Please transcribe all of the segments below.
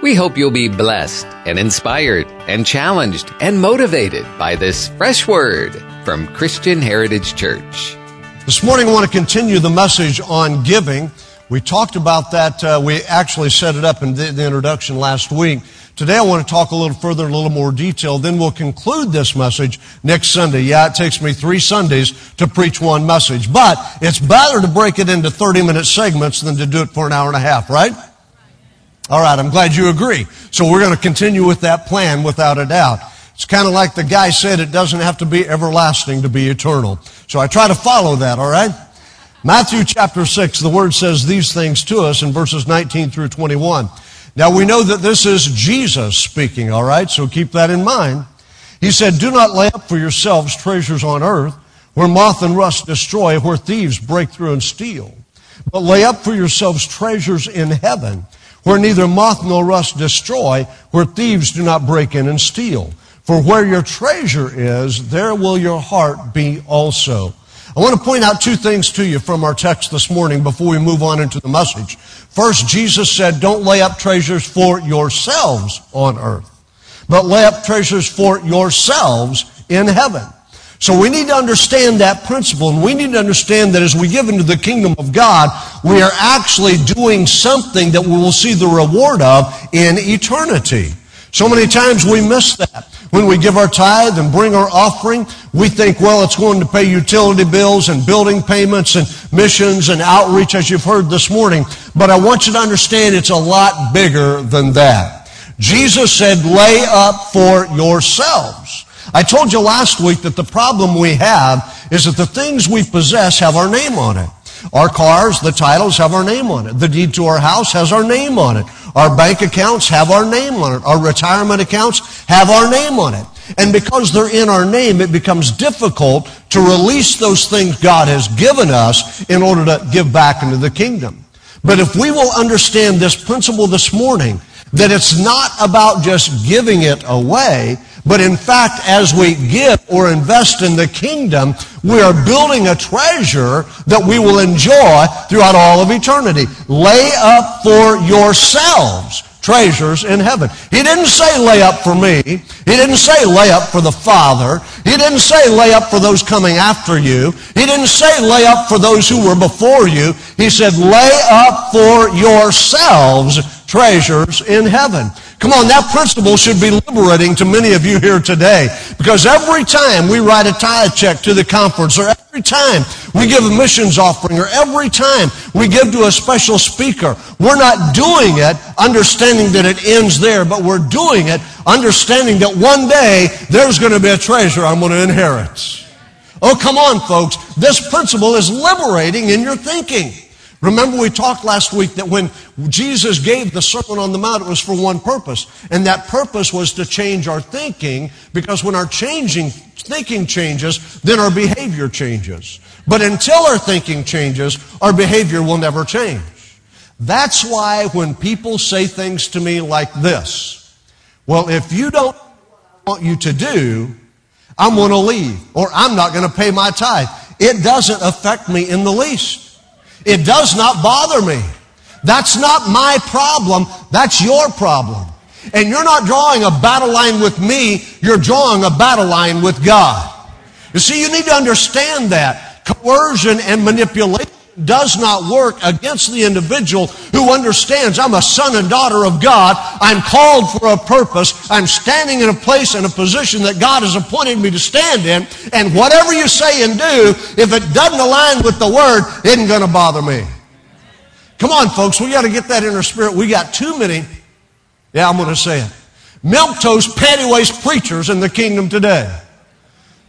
We hope you'll be blessed and inspired and challenged and motivated by this fresh word from Christian Heritage Church. This morning I want to continue the message on giving. We talked about that. Uh, we actually set it up in the, the introduction last week. Today I want to talk a little further a little more detail. Then we'll conclude this message next Sunday. Yeah, it takes me three Sundays to preach one message, but it's better to break it into 30 minute segments than to do it for an hour and a half, right? All right, I'm glad you agree. So we're going to continue with that plan without a doubt. It's kind of like the guy said, it doesn't have to be everlasting to be eternal. So I try to follow that, all right? Matthew chapter 6, the word says these things to us in verses 19 through 21. Now we know that this is Jesus speaking, all right? So keep that in mind. He said, Do not lay up for yourselves treasures on earth where moth and rust destroy, where thieves break through and steal. But lay up for yourselves treasures in heaven where neither moth nor rust destroy, where thieves do not break in and steal. For where your treasure is, there will your heart be also. I want to point out two things to you from our text this morning before we move on into the message. First, Jesus said, don't lay up treasures for yourselves on earth, but lay up treasures for yourselves in heaven. So we need to understand that principle and we need to understand that as we give into the kingdom of God, we are actually doing something that we will see the reward of in eternity. So many times we miss that. When we give our tithe and bring our offering, we think, well, it's going to pay utility bills and building payments and missions and outreach, as you've heard this morning. But I want you to understand it's a lot bigger than that. Jesus said, lay up for yourselves. I told you last week that the problem we have is that the things we possess have our name on it. Our cars, the titles have our name on it. The deed to our house has our name on it. Our bank accounts have our name on it. Our retirement accounts have our name on it. And because they're in our name, it becomes difficult to release those things God has given us in order to give back into the kingdom. But if we will understand this principle this morning, that it's not about just giving it away, but in fact, as we give or invest in the kingdom, we are building a treasure that we will enjoy throughout all of eternity. Lay up for yourselves treasures in heaven. He didn't say lay up for me. He didn't say lay up for the Father. He didn't say lay up for those coming after you. He didn't say lay up for those who were before you. He said lay up for yourselves treasures in heaven. Come on, that principle should be liberating to many of you here today. Because every time we write a tithe check to the conference, or every time we give a missions offering, or every time we give to a special speaker, we're not doing it understanding that it ends there, but we're doing it understanding that one day there's going to be a treasure I'm going to inherit. Oh, come on, folks. This principle is liberating in your thinking. Remember we talked last week that when Jesus gave the Sermon on the Mount, it was for one purpose. And that purpose was to change our thinking, because when our changing, thinking changes, then our behavior changes. But until our thinking changes, our behavior will never change. That's why when people say things to me like this, well, if you don't want you to do, I'm going to leave, or I'm not going to pay my tithe. It doesn't affect me in the least. It does not bother me. That's not my problem. That's your problem. And you're not drawing a battle line with me. You're drawing a battle line with God. You see, you need to understand that. Coercion and manipulation does not work against the individual who understands I'm a son and daughter of God. I'm called for a purpose. I'm standing in a place and a position that God has appointed me to stand in. And whatever you say and do, if it doesn't align with the word, it isn't going to bother me. Come on, folks. We got to get that in our spirit. We got too many. Yeah, I'm going to say it. Milk toast, panty waist preachers in the kingdom today.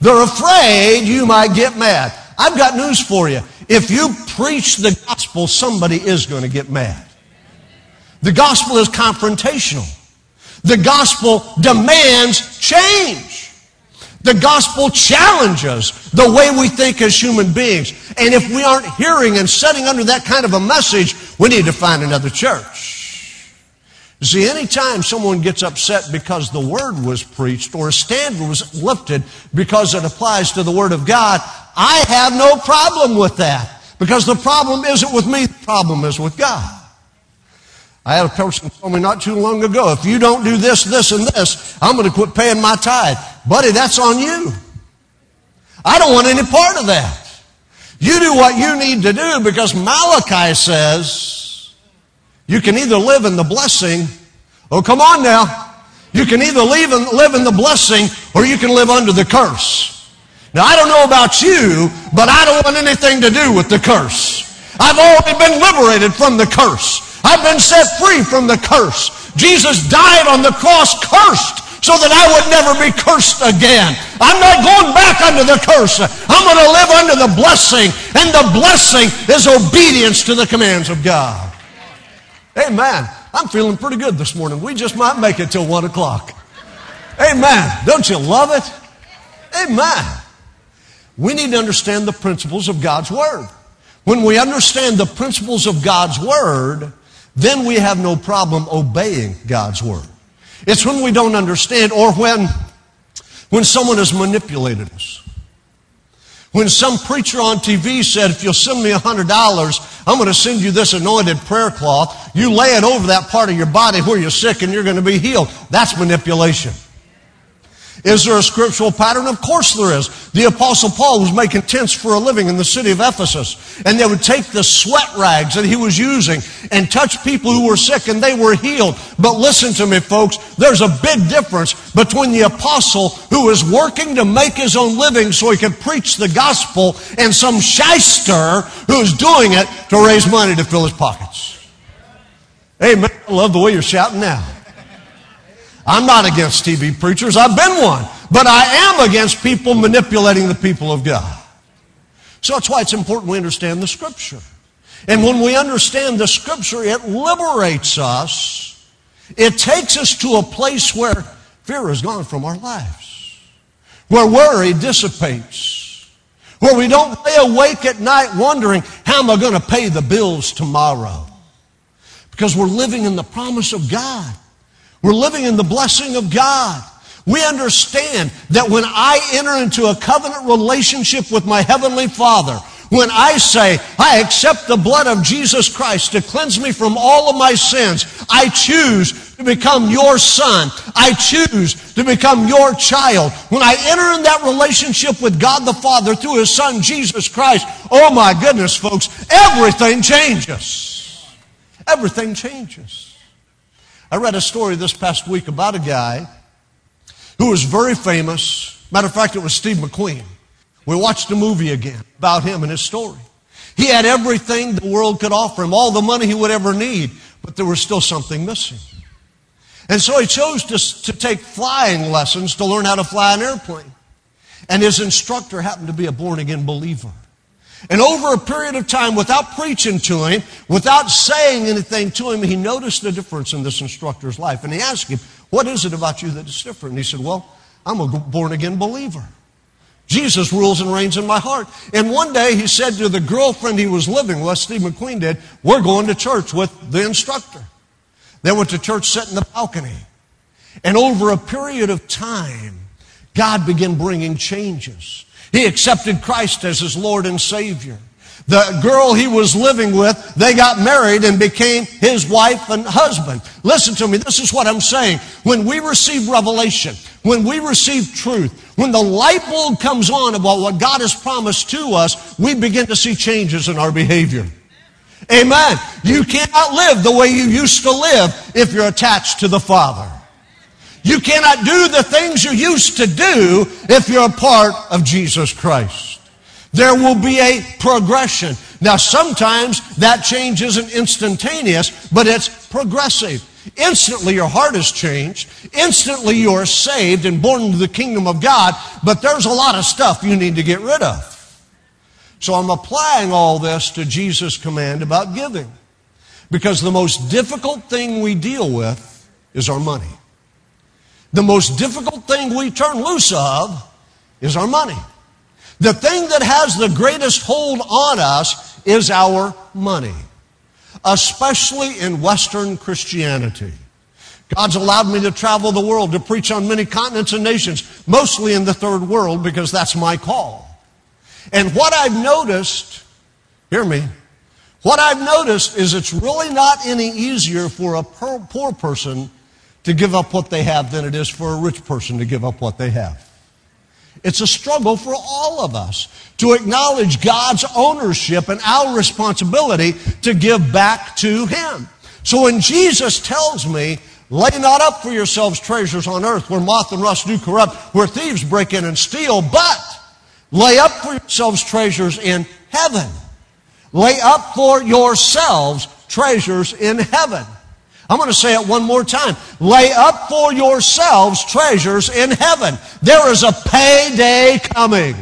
They're afraid you might get mad. I've got news for you. If you preach the gospel, somebody is going to get mad. The gospel is confrontational. The gospel demands change. The gospel challenges the way we think as human beings. And if we aren't hearing and setting under that kind of a message, we need to find another church. See, anytime someone gets upset because the word was preached or a standard was lifted because it applies to the word of God, I have no problem with that. Because the problem isn't with me, the problem is with God. I had a person tell me not too long ago, if you don't do this, this, and this, I'm going to quit paying my tithe. Buddy, that's on you. I don't want any part of that. You do what you need to do because Malachi says you can either live in the blessing, oh, come on now. You can either live in, live in the blessing or you can live under the curse. Now, I don't know about you, but I don't want anything to do with the curse. I've already been liberated from the curse. I've been set free from the curse. Jesus died on the cross cursed so that I would never be cursed again. I'm not going back under the curse. I'm going to live under the blessing, and the blessing is obedience to the commands of God. Amen. I'm feeling pretty good this morning. We just might make it till one o'clock. Amen. Don't you love it? Amen. We need to understand the principles of God's Word. When we understand the principles of God's Word, then we have no problem obeying God's Word. It's when we don't understand or when, when someone has manipulated us. When some preacher on TV said, if you'll send me $100, I'm going to send you this anointed prayer cloth. You lay it over that part of your body where you're sick and you're going to be healed. That's manipulation. Is there a scriptural pattern? Of course there is. The apostle Paul was making tents for a living in the city of Ephesus. And they would take the sweat rags that he was using and touch people who were sick and they were healed. But listen to me folks, there's a big difference between the apostle who is working to make his own living so he can preach the gospel and some shyster who's doing it to raise money to fill his pockets. Amen. I love the way you're shouting now. I'm not against TV preachers. I've been one. But I am against people manipulating the people of God. So that's why it's important we understand the Scripture. And when we understand the Scripture, it liberates us. It takes us to a place where fear is gone from our lives. Where worry dissipates. Where we don't lay awake at night wondering, how am I going to pay the bills tomorrow? Because we're living in the promise of God. We're living in the blessing of God. We understand that when I enter into a covenant relationship with my Heavenly Father, when I say, I accept the blood of Jesus Christ to cleanse me from all of my sins, I choose to become your son. I choose to become your child. When I enter in that relationship with God the Father through His Son, Jesus Christ, oh my goodness, folks, everything changes. Everything changes. I read a story this past week about a guy who was very famous. Matter of fact, it was Steve McQueen. We watched a movie again about him and his story. He had everything the world could offer him, all the money he would ever need, but there was still something missing. And so he chose to, to take flying lessons to learn how to fly an airplane. And his instructor happened to be a born again believer. And over a period of time, without preaching to him, without saying anything to him, he noticed a difference in this instructor's life. And he asked him, What is it about you that is different? And he said, Well, I'm a born again believer. Jesus rules and reigns in my heart. And one day he said to the girlfriend he was living with, Steve McQueen did, We're going to church with the instructor. They went to church, sat in the balcony. And over a period of time, God began bringing changes. He accepted Christ as his Lord and Savior. The girl he was living with, they got married and became his wife and husband. Listen to me, this is what I'm saying. When we receive revelation, when we receive truth, when the light bulb comes on about what God has promised to us, we begin to see changes in our behavior. Amen. You cannot live the way you used to live if you're attached to the Father. You cannot do the things you used to do if you're a part of Jesus Christ. There will be a progression. Now, sometimes that change isn't instantaneous, but it's progressive. Instantly, your heart is changed. Instantly, you're saved and born into the kingdom of God, but there's a lot of stuff you need to get rid of. So I'm applying all this to Jesus' command about giving. Because the most difficult thing we deal with is our money. The most difficult thing we turn loose of is our money. The thing that has the greatest hold on us is our money, especially in Western Christianity. God's allowed me to travel the world to preach on many continents and nations, mostly in the third world because that's my call. And what I've noticed, hear me, What I've noticed is it's really not any easier for a poor person to give up what they have than it is for a rich person to give up what they have. It's a struggle for all of us to acknowledge God's ownership and our responsibility to give back to Him. So when Jesus tells me, lay not up for yourselves treasures on earth where moth and rust do corrupt, where thieves break in and steal, but lay up for yourselves treasures in heaven. Lay up for yourselves treasures in heaven. I'm going to say it one more time. Lay up for yourselves treasures in heaven. There is a payday coming.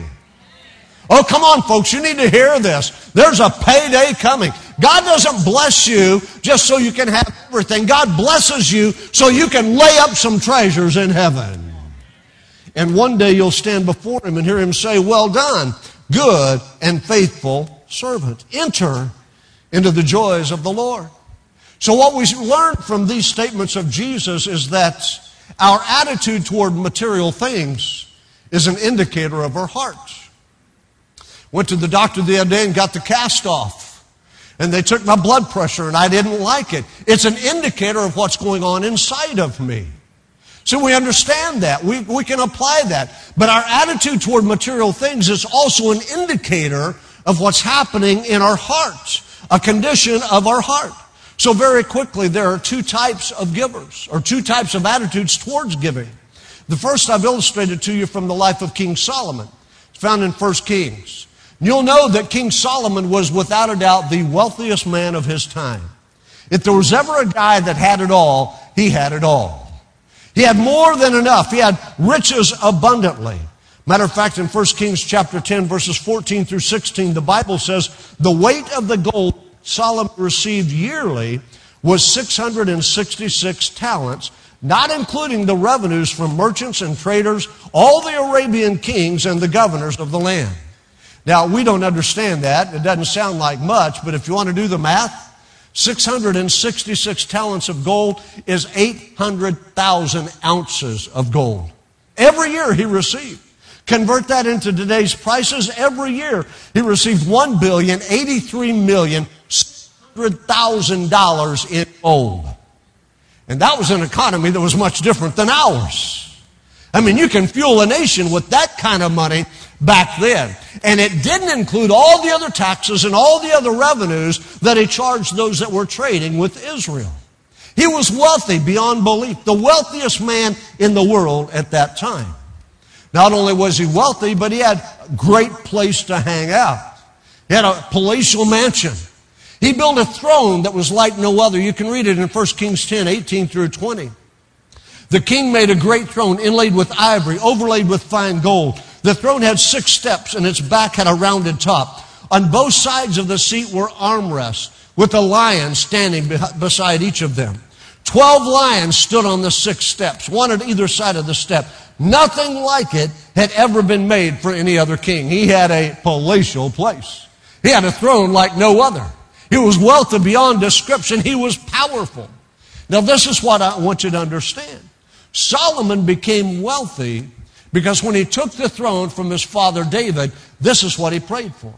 Oh, come on, folks. You need to hear this. There's a payday coming. God doesn't bless you just so you can have everything. God blesses you so you can lay up some treasures in heaven. And one day you'll stand before Him and hear Him say, Well done, good and faithful servant. Enter into the joys of the Lord. So, what we learn from these statements of Jesus is that our attitude toward material things is an indicator of our hearts. Went to the doctor the other day and got the cast off. And they took my blood pressure and I didn't like it. It's an indicator of what's going on inside of me. So we understand that. We, we can apply that. But our attitude toward material things is also an indicator of what's happening in our hearts, a condition of our heart. So, very quickly, there are two types of givers, or two types of attitudes towards giving. The first I've illustrated to you from the life of King Solomon. It's found in 1 Kings. You'll know that King Solomon was without a doubt the wealthiest man of his time. If there was ever a guy that had it all, he had it all. He had more than enough. He had riches abundantly. Matter of fact, in 1 Kings chapter 10, verses 14 through 16, the Bible says, the weight of the gold Solomon received yearly was 666 talents, not including the revenues from merchants and traders, all the Arabian kings and the governors of the land. Now, we don't understand that. It doesn't sound like much, but if you want to do the math, 666 talents of gold is 800,000 ounces of gold. Every year he received. Convert that into today's prices. Every year he received one billion eighty-three million $100,000 in gold. And that was an economy that was much different than ours. I mean, you can fuel a nation with that kind of money back then. And it didn't include all the other taxes and all the other revenues that he charged those that were trading with Israel. He was wealthy beyond belief, the wealthiest man in the world at that time. Not only was he wealthy, but he had a great place to hang out. He had a palatial mansion. He built a throne that was like no other. You can read it in 1 Kings 10, 18 through 20. The king made a great throne inlaid with ivory, overlaid with fine gold. The throne had six steps and its back had a rounded top. On both sides of the seat were armrests with a lion standing beside each of them. Twelve lions stood on the six steps, one at either side of the step. Nothing like it had ever been made for any other king. He had a palatial place. He had a throne like no other. He was wealthy beyond description. He was powerful. Now, this is what I want you to understand. Solomon became wealthy because when he took the throne from his father David, this is what he prayed for.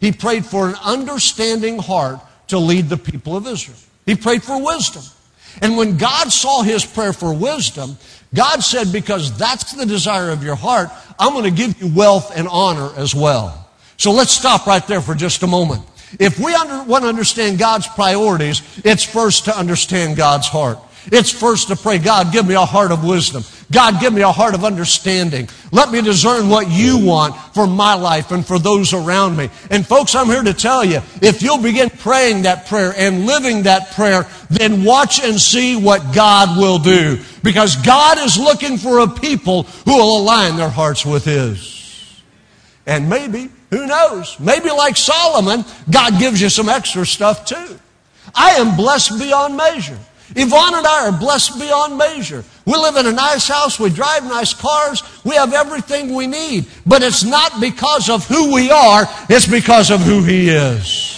He prayed for an understanding heart to lead the people of Israel. He prayed for wisdom. And when God saw his prayer for wisdom, God said, because that's the desire of your heart, I'm going to give you wealth and honor as well. So let's stop right there for just a moment. If we under, want to understand God's priorities, it's first to understand God's heart. It's first to pray, God, give me a heart of wisdom. God, give me a heart of understanding. Let me discern what you want for my life and for those around me. And folks, I'm here to tell you, if you'll begin praying that prayer and living that prayer, then watch and see what God will do. Because God is looking for a people who will align their hearts with His. And maybe who knows? Maybe like Solomon, God gives you some extra stuff too. I am blessed beyond measure. Yvonne and I are blessed beyond measure. We live in a nice house. We drive nice cars. We have everything we need. But it's not because of who we are. It's because of who He is.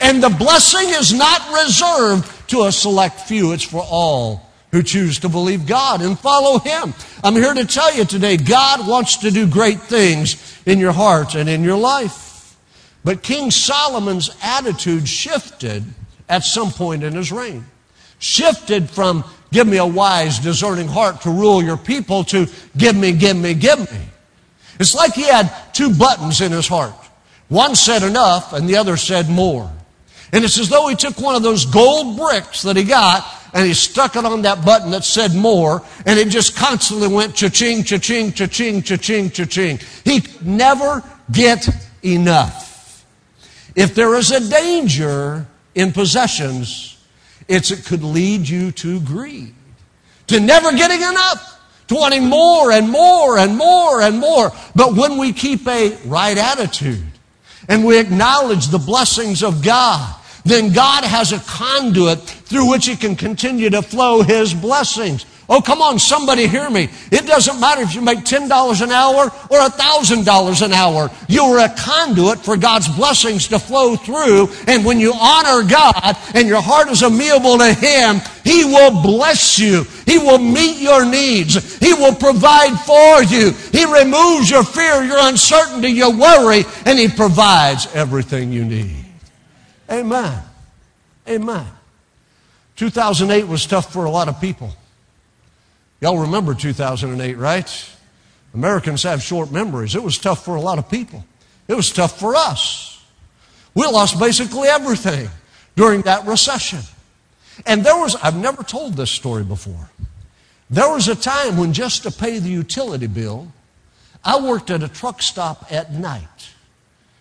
And the blessing is not reserved to a select few. It's for all who choose to believe God and follow Him. I'm here to tell you today, God wants to do great things in your heart and in your life. But King Solomon's attitude shifted at some point in his reign. Shifted from give me a wise, discerning heart to rule your people to give me, give me, give me. It's like he had two buttons in his heart. One said enough and the other said more. And it's as though he took one of those gold bricks that he got and he stuck it on that button that said more and it just constantly went cha-ching, cha-ching, cha-ching, cha-ching, cha-ching. He never get enough. If there is a danger in possessions, it's it could lead you to greed, to never getting enough to wanting more and more and more and more. But when we keep a right attitude and we acknowledge the blessings of God, then God has a conduit through which He can continue to flow His blessings. Oh, come on, somebody hear me. It doesn't matter if you make $10 an hour or $1,000 an hour. You're a conduit for God's blessings to flow through. And when you honor God and your heart is amenable to Him, He will bless you. He will meet your needs. He will provide for you. He removes your fear, your uncertainty, your worry, and He provides everything you need. Amen. Amen. 2008 was tough for a lot of people. Y'all remember 2008, right? Americans have short memories. It was tough for a lot of people. It was tough for us. We lost basically everything during that recession. And there was, I've never told this story before. There was a time when just to pay the utility bill, I worked at a truck stop at night.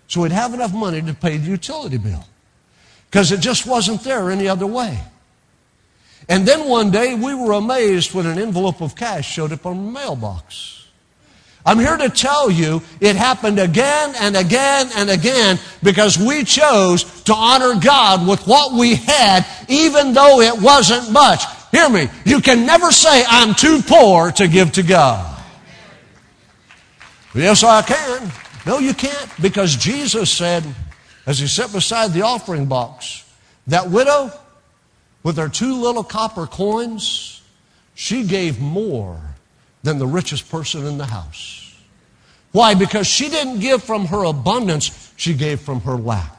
So we'd have enough money to pay the utility bill. Because it just wasn't there any other way. And then one day we were amazed when an envelope of cash showed up on the mailbox. I'm here to tell you it happened again and again and again because we chose to honor God with what we had, even though it wasn't much. Hear me. You can never say, I'm too poor to give to God. Yes, I can. No, you can't because Jesus said, as he sat beside the offering box, that widow, with her two little copper coins, she gave more than the richest person in the house. Why? Because she didn't give from her abundance, she gave from her lack.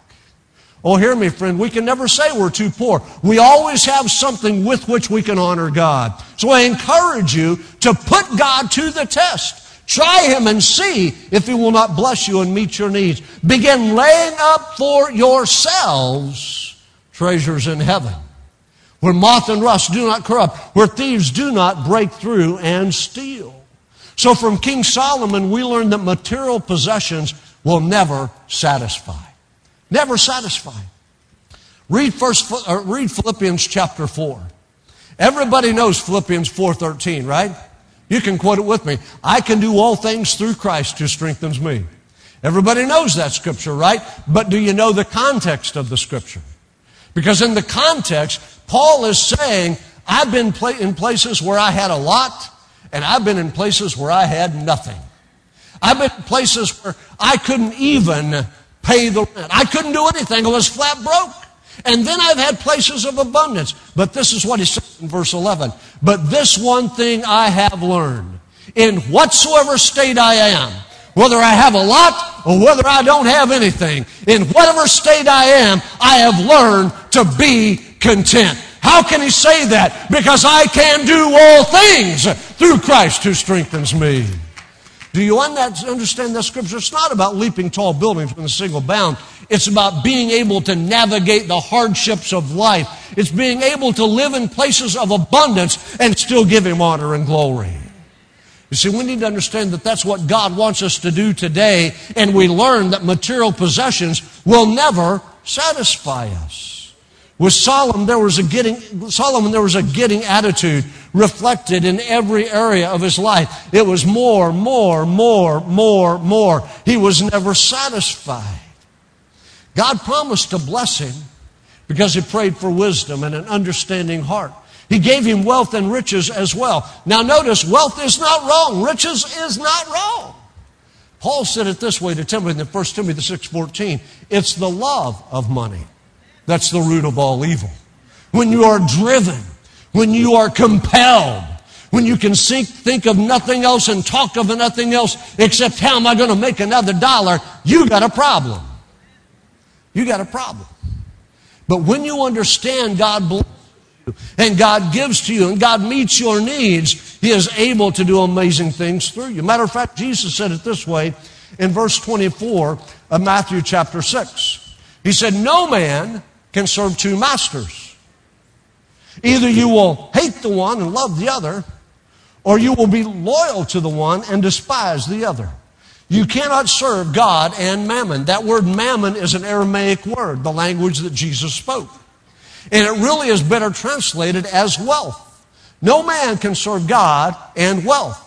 Oh, hear me, friend. We can never say we're too poor. We always have something with which we can honor God. So I encourage you to put God to the test. Try Him and see if He will not bless you and meet your needs. Begin laying up for yourselves treasures in heaven where moth and rust do not corrupt, where thieves do not break through and steal. So from King Solomon, we learn that material possessions will never satisfy. Never satisfy. Read first, uh, read Philippians chapter 4. Everybody knows Philippians 4.13, right? You can quote it with me. I can do all things through Christ who strengthens me. Everybody knows that scripture, right? But do you know the context of the scripture? Because in the context, Paul is saying, I've been in places where I had a lot, and I've been in places where I had nothing. I've been in places where I couldn't even pay the rent. I couldn't do anything. I was flat broke. And then I've had places of abundance. But this is what he says in verse 11. But this one thing I have learned. In whatsoever state I am, whether I have a lot or whether I don't have anything, in whatever state I am, I have learned to be content. How can he say that? Because I can do all things through Christ who strengthens me. Do you understand that scripture? It's not about leaping tall buildings with a single bound. It's about being able to navigate the hardships of life. It's being able to live in places of abundance and still give Him honor and glory. You see, we need to understand that that's what God wants us to do today, and we learn that material possessions will never satisfy us. With Solomon, there was a getting, Solomon, there was a getting attitude reflected in every area of his life. It was more, more, more, more, more. He was never satisfied. God promised to bless him because he prayed for wisdom and an understanding heart. He gave him wealth and riches as well. Now notice, wealth is not wrong. Riches is not wrong. Paul said it this way to Timothy in 1 Timothy 6.14. It's the love of money that's the root of all evil. When you are driven, when you are compelled, when you can think, think of nothing else and talk of nothing else except how am I going to make another dollar, you got a problem. you got a problem. But when you understand God you and God gives to you and God meets your needs, He is able to do amazing things through you. Matter of fact, Jesus said it this way in verse 24 of Matthew chapter 6. He said, No man can serve two masters. Either you will hate the one and love the other, or you will be loyal to the one and despise the other. You cannot serve God and mammon. That word mammon is an Aramaic word, the language that Jesus spoke. And it really is better translated as wealth. No man can serve God and wealth.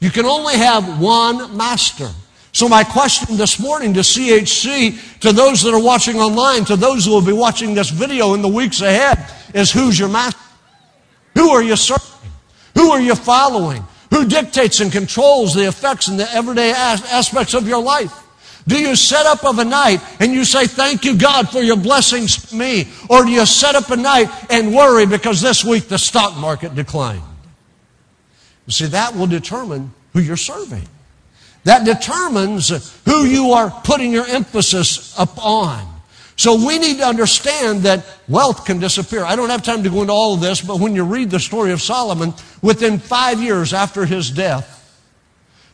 You can only have one master. So my question this morning to CHC, to those that are watching online, to those who will be watching this video in the weeks ahead, is who's your master? Who are you serving? Who are you following? Who dictates and controls the effects and the everyday aspects of your life? Do you set up of a night and you say, thank you God for your blessings to me? Or do you set up a night and worry because this week the stock market declined? You see, that will determine who you're serving. That determines who you are putting your emphasis upon. So we need to understand that wealth can disappear. I don't have time to go into all of this, but when you read the story of Solomon, within five years after his death,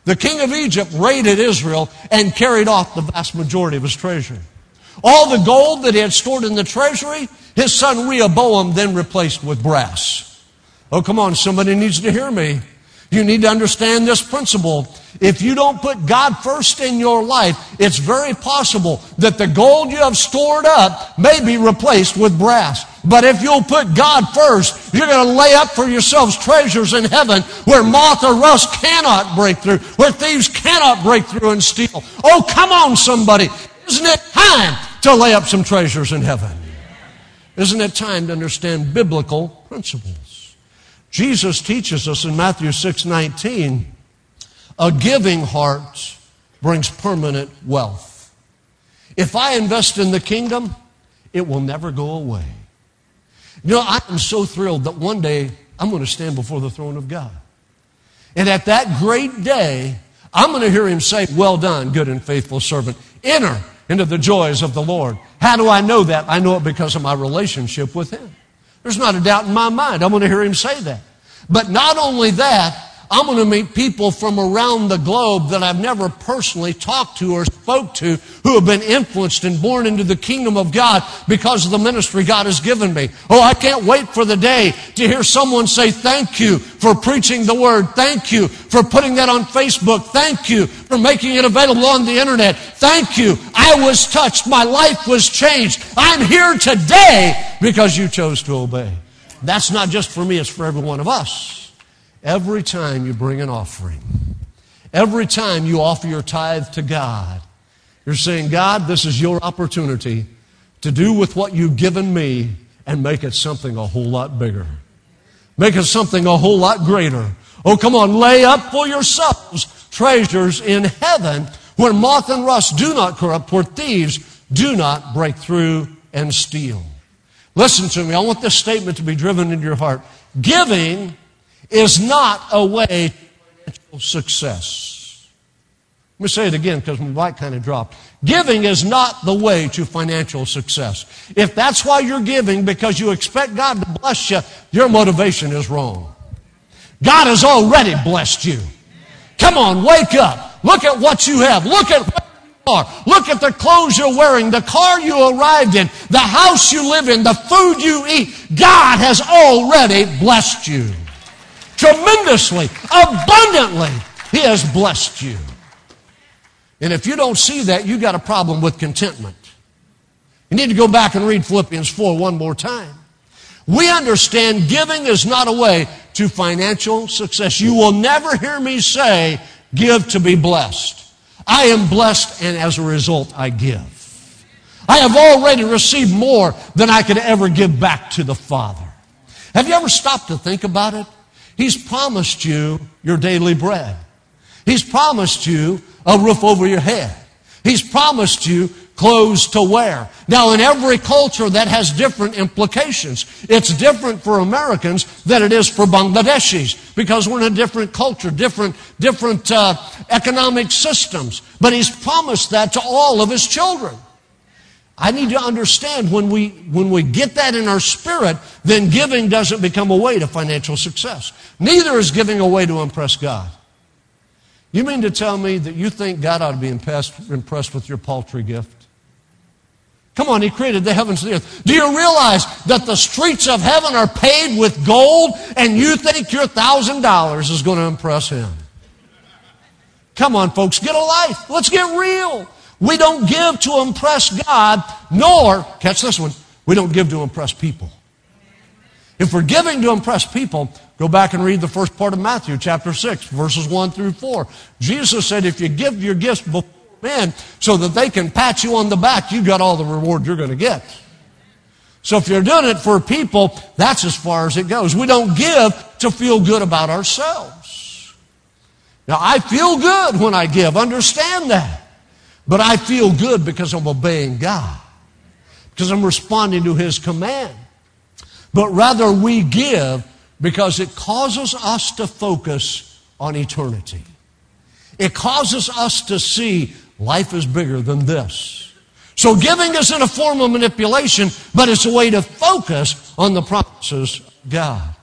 the king of Egypt raided Israel and carried off the vast majority of his treasury. All the gold that he had stored in the treasury, his son Rehoboam then replaced with brass. Oh, come on, somebody needs to hear me. You need to understand this principle. If you don't put God first in your life, it's very possible that the gold you have stored up may be replaced with brass. But if you'll put God first, you're going to lay up for yourselves treasures in heaven where moth or rust cannot break through, where thieves cannot break through and steal. Oh, come on, somebody. Isn't it time to lay up some treasures in heaven? Isn't it time to understand biblical principles? Jesus teaches us in Matthew 6 19, a giving heart brings permanent wealth. If I invest in the kingdom, it will never go away. You know, I am so thrilled that one day I'm going to stand before the throne of God. And at that great day, I'm going to hear him say, Well done, good and faithful servant. Enter into the joys of the Lord. How do I know that? I know it because of my relationship with him. There's not a doubt in my mind. I'm going to hear him say that. But not only that, I'm going to meet people from around the globe that I've never personally talked to or spoke to who have been influenced and born into the kingdom of God because of the ministry God has given me. Oh, I can't wait for the day to hear someone say thank you for preaching the word. Thank you for putting that on Facebook. Thank you for making it available on the internet. Thank you. I was touched. My life was changed. I'm here today because you chose to obey. That's not just for me, it's for every one of us. Every time you bring an offering, every time you offer your tithe to God, you're saying, God, this is your opportunity to do with what you've given me and make it something a whole lot bigger. Make it something a whole lot greater. Oh, come on, lay up for yourselves treasures in heaven where moth and rust do not corrupt, where thieves do not break through and steal. Listen to me. I want this statement to be driven into your heart. Giving is not a way to financial success. Let me say it again because my mic kind of dropped. Giving is not the way to financial success. If that's why you're giving because you expect God to bless you, your motivation is wrong. God has already blessed you. Come on, wake up. Look at what you have. Look at Look at the clothes you're wearing, the car you arrived in, the house you live in, the food you eat. God has already blessed you. Tremendously, abundantly, He has blessed you. And if you don't see that, you got a problem with contentment. You need to go back and read Philippians 4 one more time. We understand giving is not a way to financial success. You will never hear me say, give to be blessed. I am blessed, and as a result, I give. I have already received more than I could ever give back to the Father. Have you ever stopped to think about it? He's promised you your daily bread. He's promised you a roof over your head. He's promised you clothes to wear. Now, in every culture, that has different implications. It's different for Americans than it is for Bangladeshis because we're in a different culture, different, different uh, economic systems. But He's promised that to all of His children. I need to understand when we, when we get that in our spirit, then giving doesn't become a way to financial success. Neither is giving a way to impress God. You mean to tell me that you think God ought to be impressed, impressed with your paltry gift? Come on, He created the heavens and the earth. Do you realize that the streets of heaven are paved with gold and you think your thousand dollars is going to impress Him? Come on, folks, get a life. Let's get real. We don't give to impress God, nor, catch this one, we don't give to impress people. If we're giving to impress people, go back and read the first part of Matthew chapter 6, verses 1 through 4. Jesus said, if you give your gifts before men so that they can pat you on the back, you got all the reward you're going to get. So if you're doing it for people, that's as far as it goes. We don't give to feel good about ourselves. Now, I feel good when I give. Understand that. But I feel good because I'm obeying God, because I'm responding to His command. But rather, we give because it causes us to focus on eternity. It causes us to see life is bigger than this. So giving isn't a form of manipulation, but it's a way to focus on the promises of God.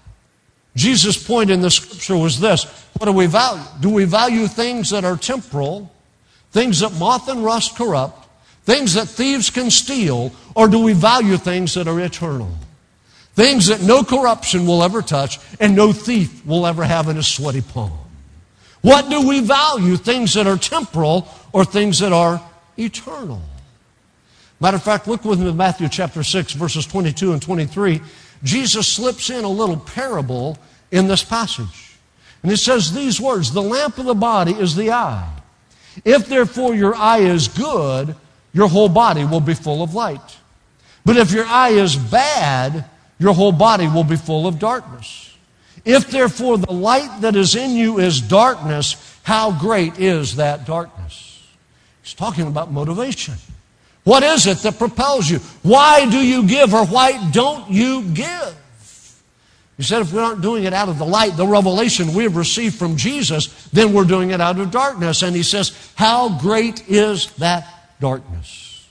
Jesus' point in the scripture was this. What do we value? Do we value things that are temporal things that moth and rust corrupt, things that thieves can steal, or do we value things that are eternal? Things that no corruption will ever touch and no thief will ever have in his sweaty palm. What do we value? Things that are temporal or things that are eternal? Matter of fact, look with me in Matthew chapter 6, verses 22 and 23. Jesus slips in a little parable in this passage. And it says these words The lamp of the body is the eye. If therefore your eye is good, your whole body will be full of light. But if your eye is bad, your whole body will be full of darkness. If therefore the light that is in you is darkness, how great is that darkness? He's talking about motivation. What is it that propels you? Why do you give or why don't you give? He said if we aren't doing it out of the light, the revelation we have received from Jesus, then we're doing it out of darkness. And he says, How great is that darkness?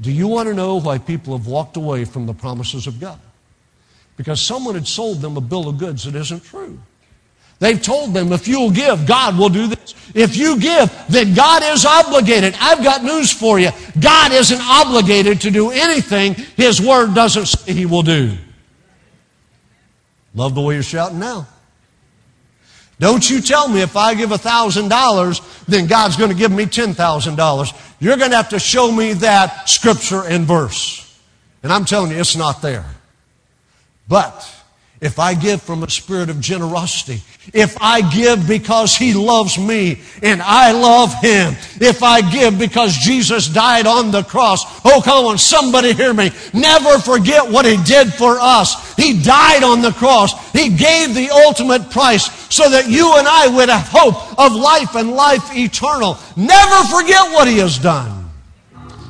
Do you want to know why people have walked away from the promises of God? Because someone had sold them a bill of goods that isn't true. They've told them, if you'll give, God will do this. If you give, then God is obligated. I've got news for you. God isn't obligated to do anything His Word doesn't say He will do. Love the way you're shouting now. Don't you tell me if I give $1,000, then God's going to give me $10,000. You're going to have to show me that scripture and verse. And I'm telling you, it's not there. But if I give from a spirit of generosity, if I give because He loves me and I love Him, if I give because Jesus died on the cross, oh come on, somebody hear me. Never forget what He did for us. He died on the cross. He gave the ultimate price so that you and I would have hope of life and life eternal. Never forget what He has done.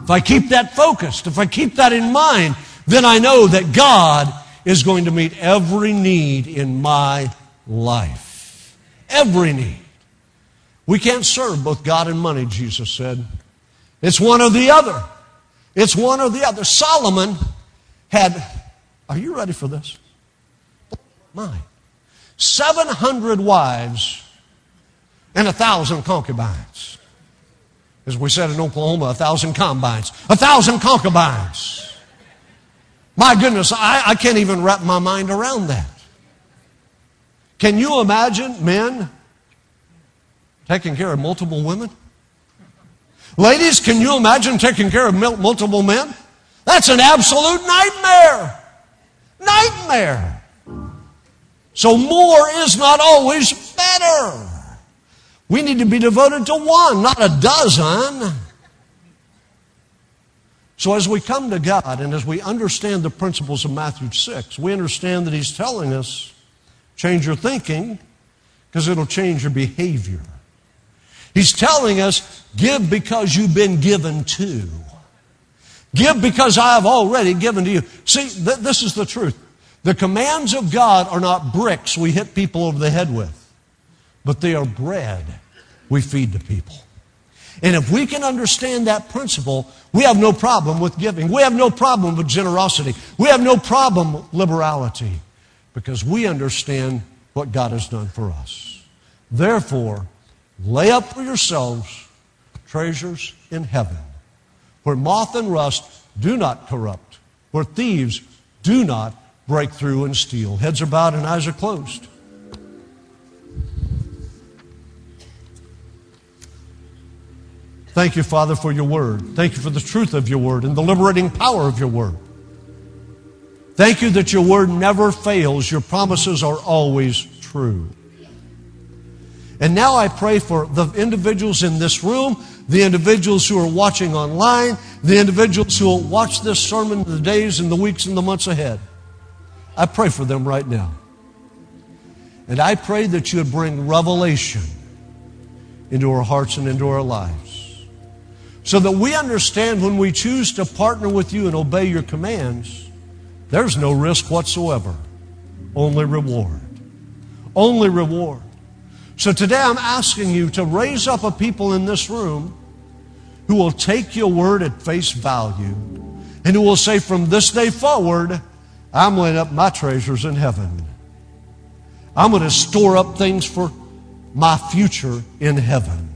If I keep that focused, if I keep that in mind, then I know that God is going to meet every need in my life. Every need. We can't serve both God and money, Jesus said. It's one or the other. It's one or the other. Solomon had, are you ready for this? Mine. 700 wives and a thousand concubines. As we said in Oklahoma, a thousand combines. A thousand concubines. My goodness, I, I can't even wrap my mind around that. Can you imagine men taking care of multiple women? Ladies, can you imagine taking care of multiple men? That's an absolute nightmare. Nightmare. So more is not always better. We need to be devoted to one, not a dozen. So as we come to God and as we understand the principles of Matthew 6, we understand that He's telling us, change your thinking because it'll change your behavior. He's telling us, give because you've been given to. Give because I have already given to you. See, th- this is the truth. The commands of God are not bricks we hit people over the head with, but they are bread we feed to people. And if we can understand that principle, we have no problem with giving. We have no problem with generosity. We have no problem with liberality because we understand what God has done for us. Therefore, lay up for yourselves treasures in heaven where moth and rust do not corrupt, where thieves do not break through and steal. Heads are bowed and eyes are closed. Thank you, Father, for your word. Thank you for the truth of your word and the liberating power of your word. Thank you that your word never fails. Your promises are always true. And now I pray for the individuals in this room, the individuals who are watching online, the individuals who will watch this sermon in the days and the weeks and the months ahead. I pray for them right now. And I pray that you would bring revelation into our hearts and into our lives. So that we understand when we choose to partner with you and obey your commands, there's no risk whatsoever, only reward. Only reward. So today I'm asking you to raise up a people in this room who will take your word at face value and who will say, from this day forward, I'm laying up my treasures in heaven. I'm going to store up things for my future in heaven.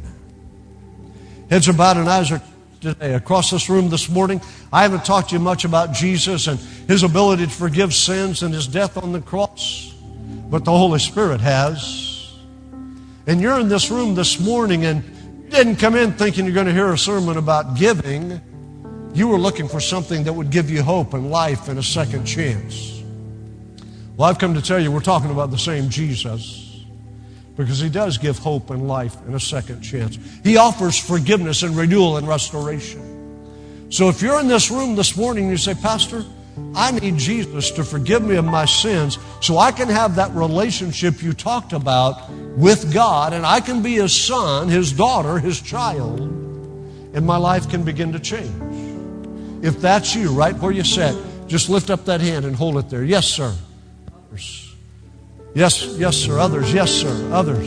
Heads are bowed and eyes are today. Across this room this morning, I haven't talked to you much about Jesus and his ability to forgive sins and his death on the cross, but the Holy Spirit has. And you're in this room this morning and didn't come in thinking you're going to hear a sermon about giving. You were looking for something that would give you hope and life and a second chance. Well, I've come to tell you we're talking about the same Jesus because he does give hope and life and a second chance. He offers forgiveness and renewal and restoration. So if you're in this room this morning and you say, Pastor, I need Jesus to forgive me of my sins so I can have that relationship you talked about with God and I can be his son, his daughter, his child, and my life can begin to change. If that's you, right where you sit, just lift up that hand and hold it there. Yes, sir. Yes, yes, sir. Others. Yes, sir. Others.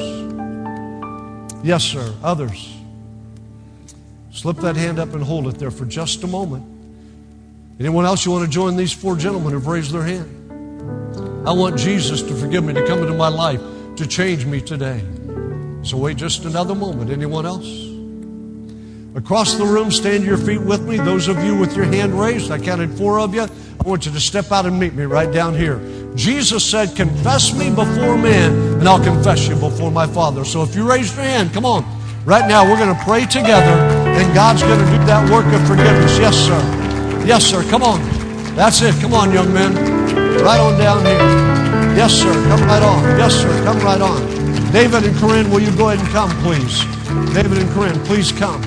Yes, sir. Others. Slip that hand up and hold it there for just a moment. Anyone else you want to join these four gentlemen who've raised their hand? I want Jesus to forgive me, to come into my life, to change me today. So wait just another moment. Anyone else? Across the room, stand to your feet with me. Those of you with your hand raised, I counted four of you. I want you to step out and meet me right down here. Jesus said, Confess me before men, and I'll confess you before my Father. So if you raise your hand, come on. Right now, we're going to pray together, and God's going to do that work of forgiveness. Yes, sir. Yes, sir. Come on. That's it. Come on, young men. Right on down here. Yes, sir. Come right on. Yes, sir. Come right on. David and Corinne, will you go ahead and come, please? David and Corinne, please come.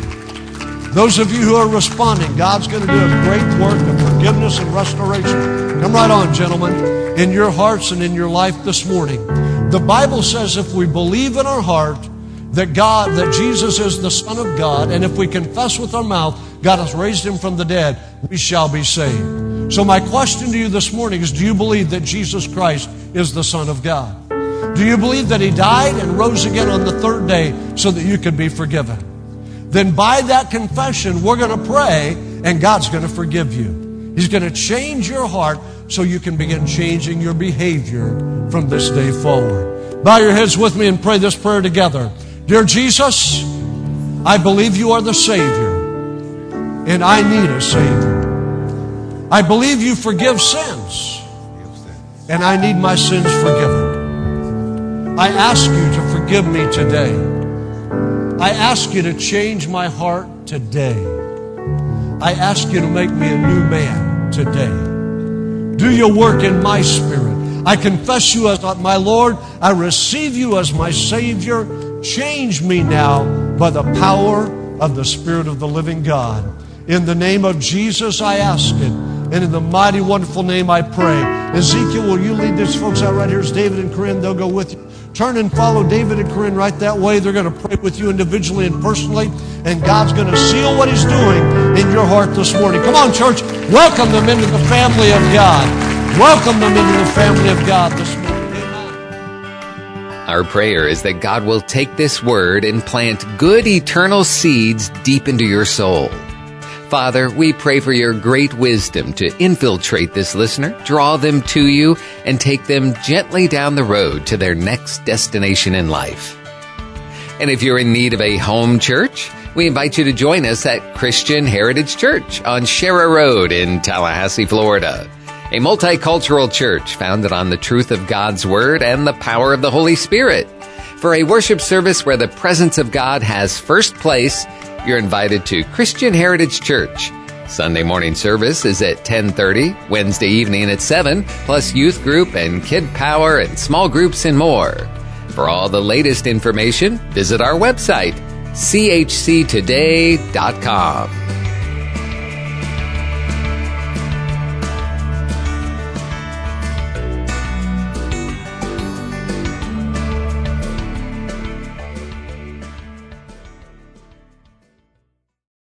Those of you who are responding, God's going to do a great work of forgiveness and restoration. Come right on, gentlemen, in your hearts and in your life this morning. The Bible says if we believe in our heart that God, that Jesus is the Son of God, and if we confess with our mouth God has raised him from the dead, we shall be saved. So my question to you this morning is, do you believe that Jesus Christ is the Son of God? Do you believe that he died and rose again on the third day so that you could be forgiven? then by that confession, we're going to pray and God's going to forgive you. He's going to change your heart so you can begin changing your behavior from this day forward. Bow your heads with me and pray this prayer together. Dear Jesus, I believe you are the Savior, and I need a Savior. I believe you forgive sins, and I need my sins forgiven. I ask you to forgive me today. I ask you to change my heart today. I ask you to make me a new man today. Do your work in my spirit. I confess you as my Lord. I receive you as my Savior. Change me now by the power of the Spirit of the living God. In the name of Jesus, I ask it. And in the mighty, wonderful name, I pray. Ezekiel, will you lead these folks out right here? David and Corinne. They'll go with you. Turn and follow David and Corinne right that way. They're going to pray with you individually and personally, and God's going to seal what He's doing in your heart this morning. Come on, church. Welcome them into the family of God. Welcome them into the family of God this morning. Our prayer is that God will take this word and plant good eternal seeds deep into your soul. Father, we pray for your great wisdom to infiltrate this listener, draw them to you, and take them gently down the road to their next destination in life. And if you're in need of a home church, we invite you to join us at Christian Heritage Church on Sharer Road in Tallahassee, Florida. A multicultural church founded on the truth of God's Word and the power of the Holy Spirit. For a worship service where the presence of God has first place, you're invited to Christian Heritage Church. Sunday morning service is at 10:30, Wednesday evening at 7, plus youth group and kid power and small groups and more. For all the latest information, visit our website chctoday.com.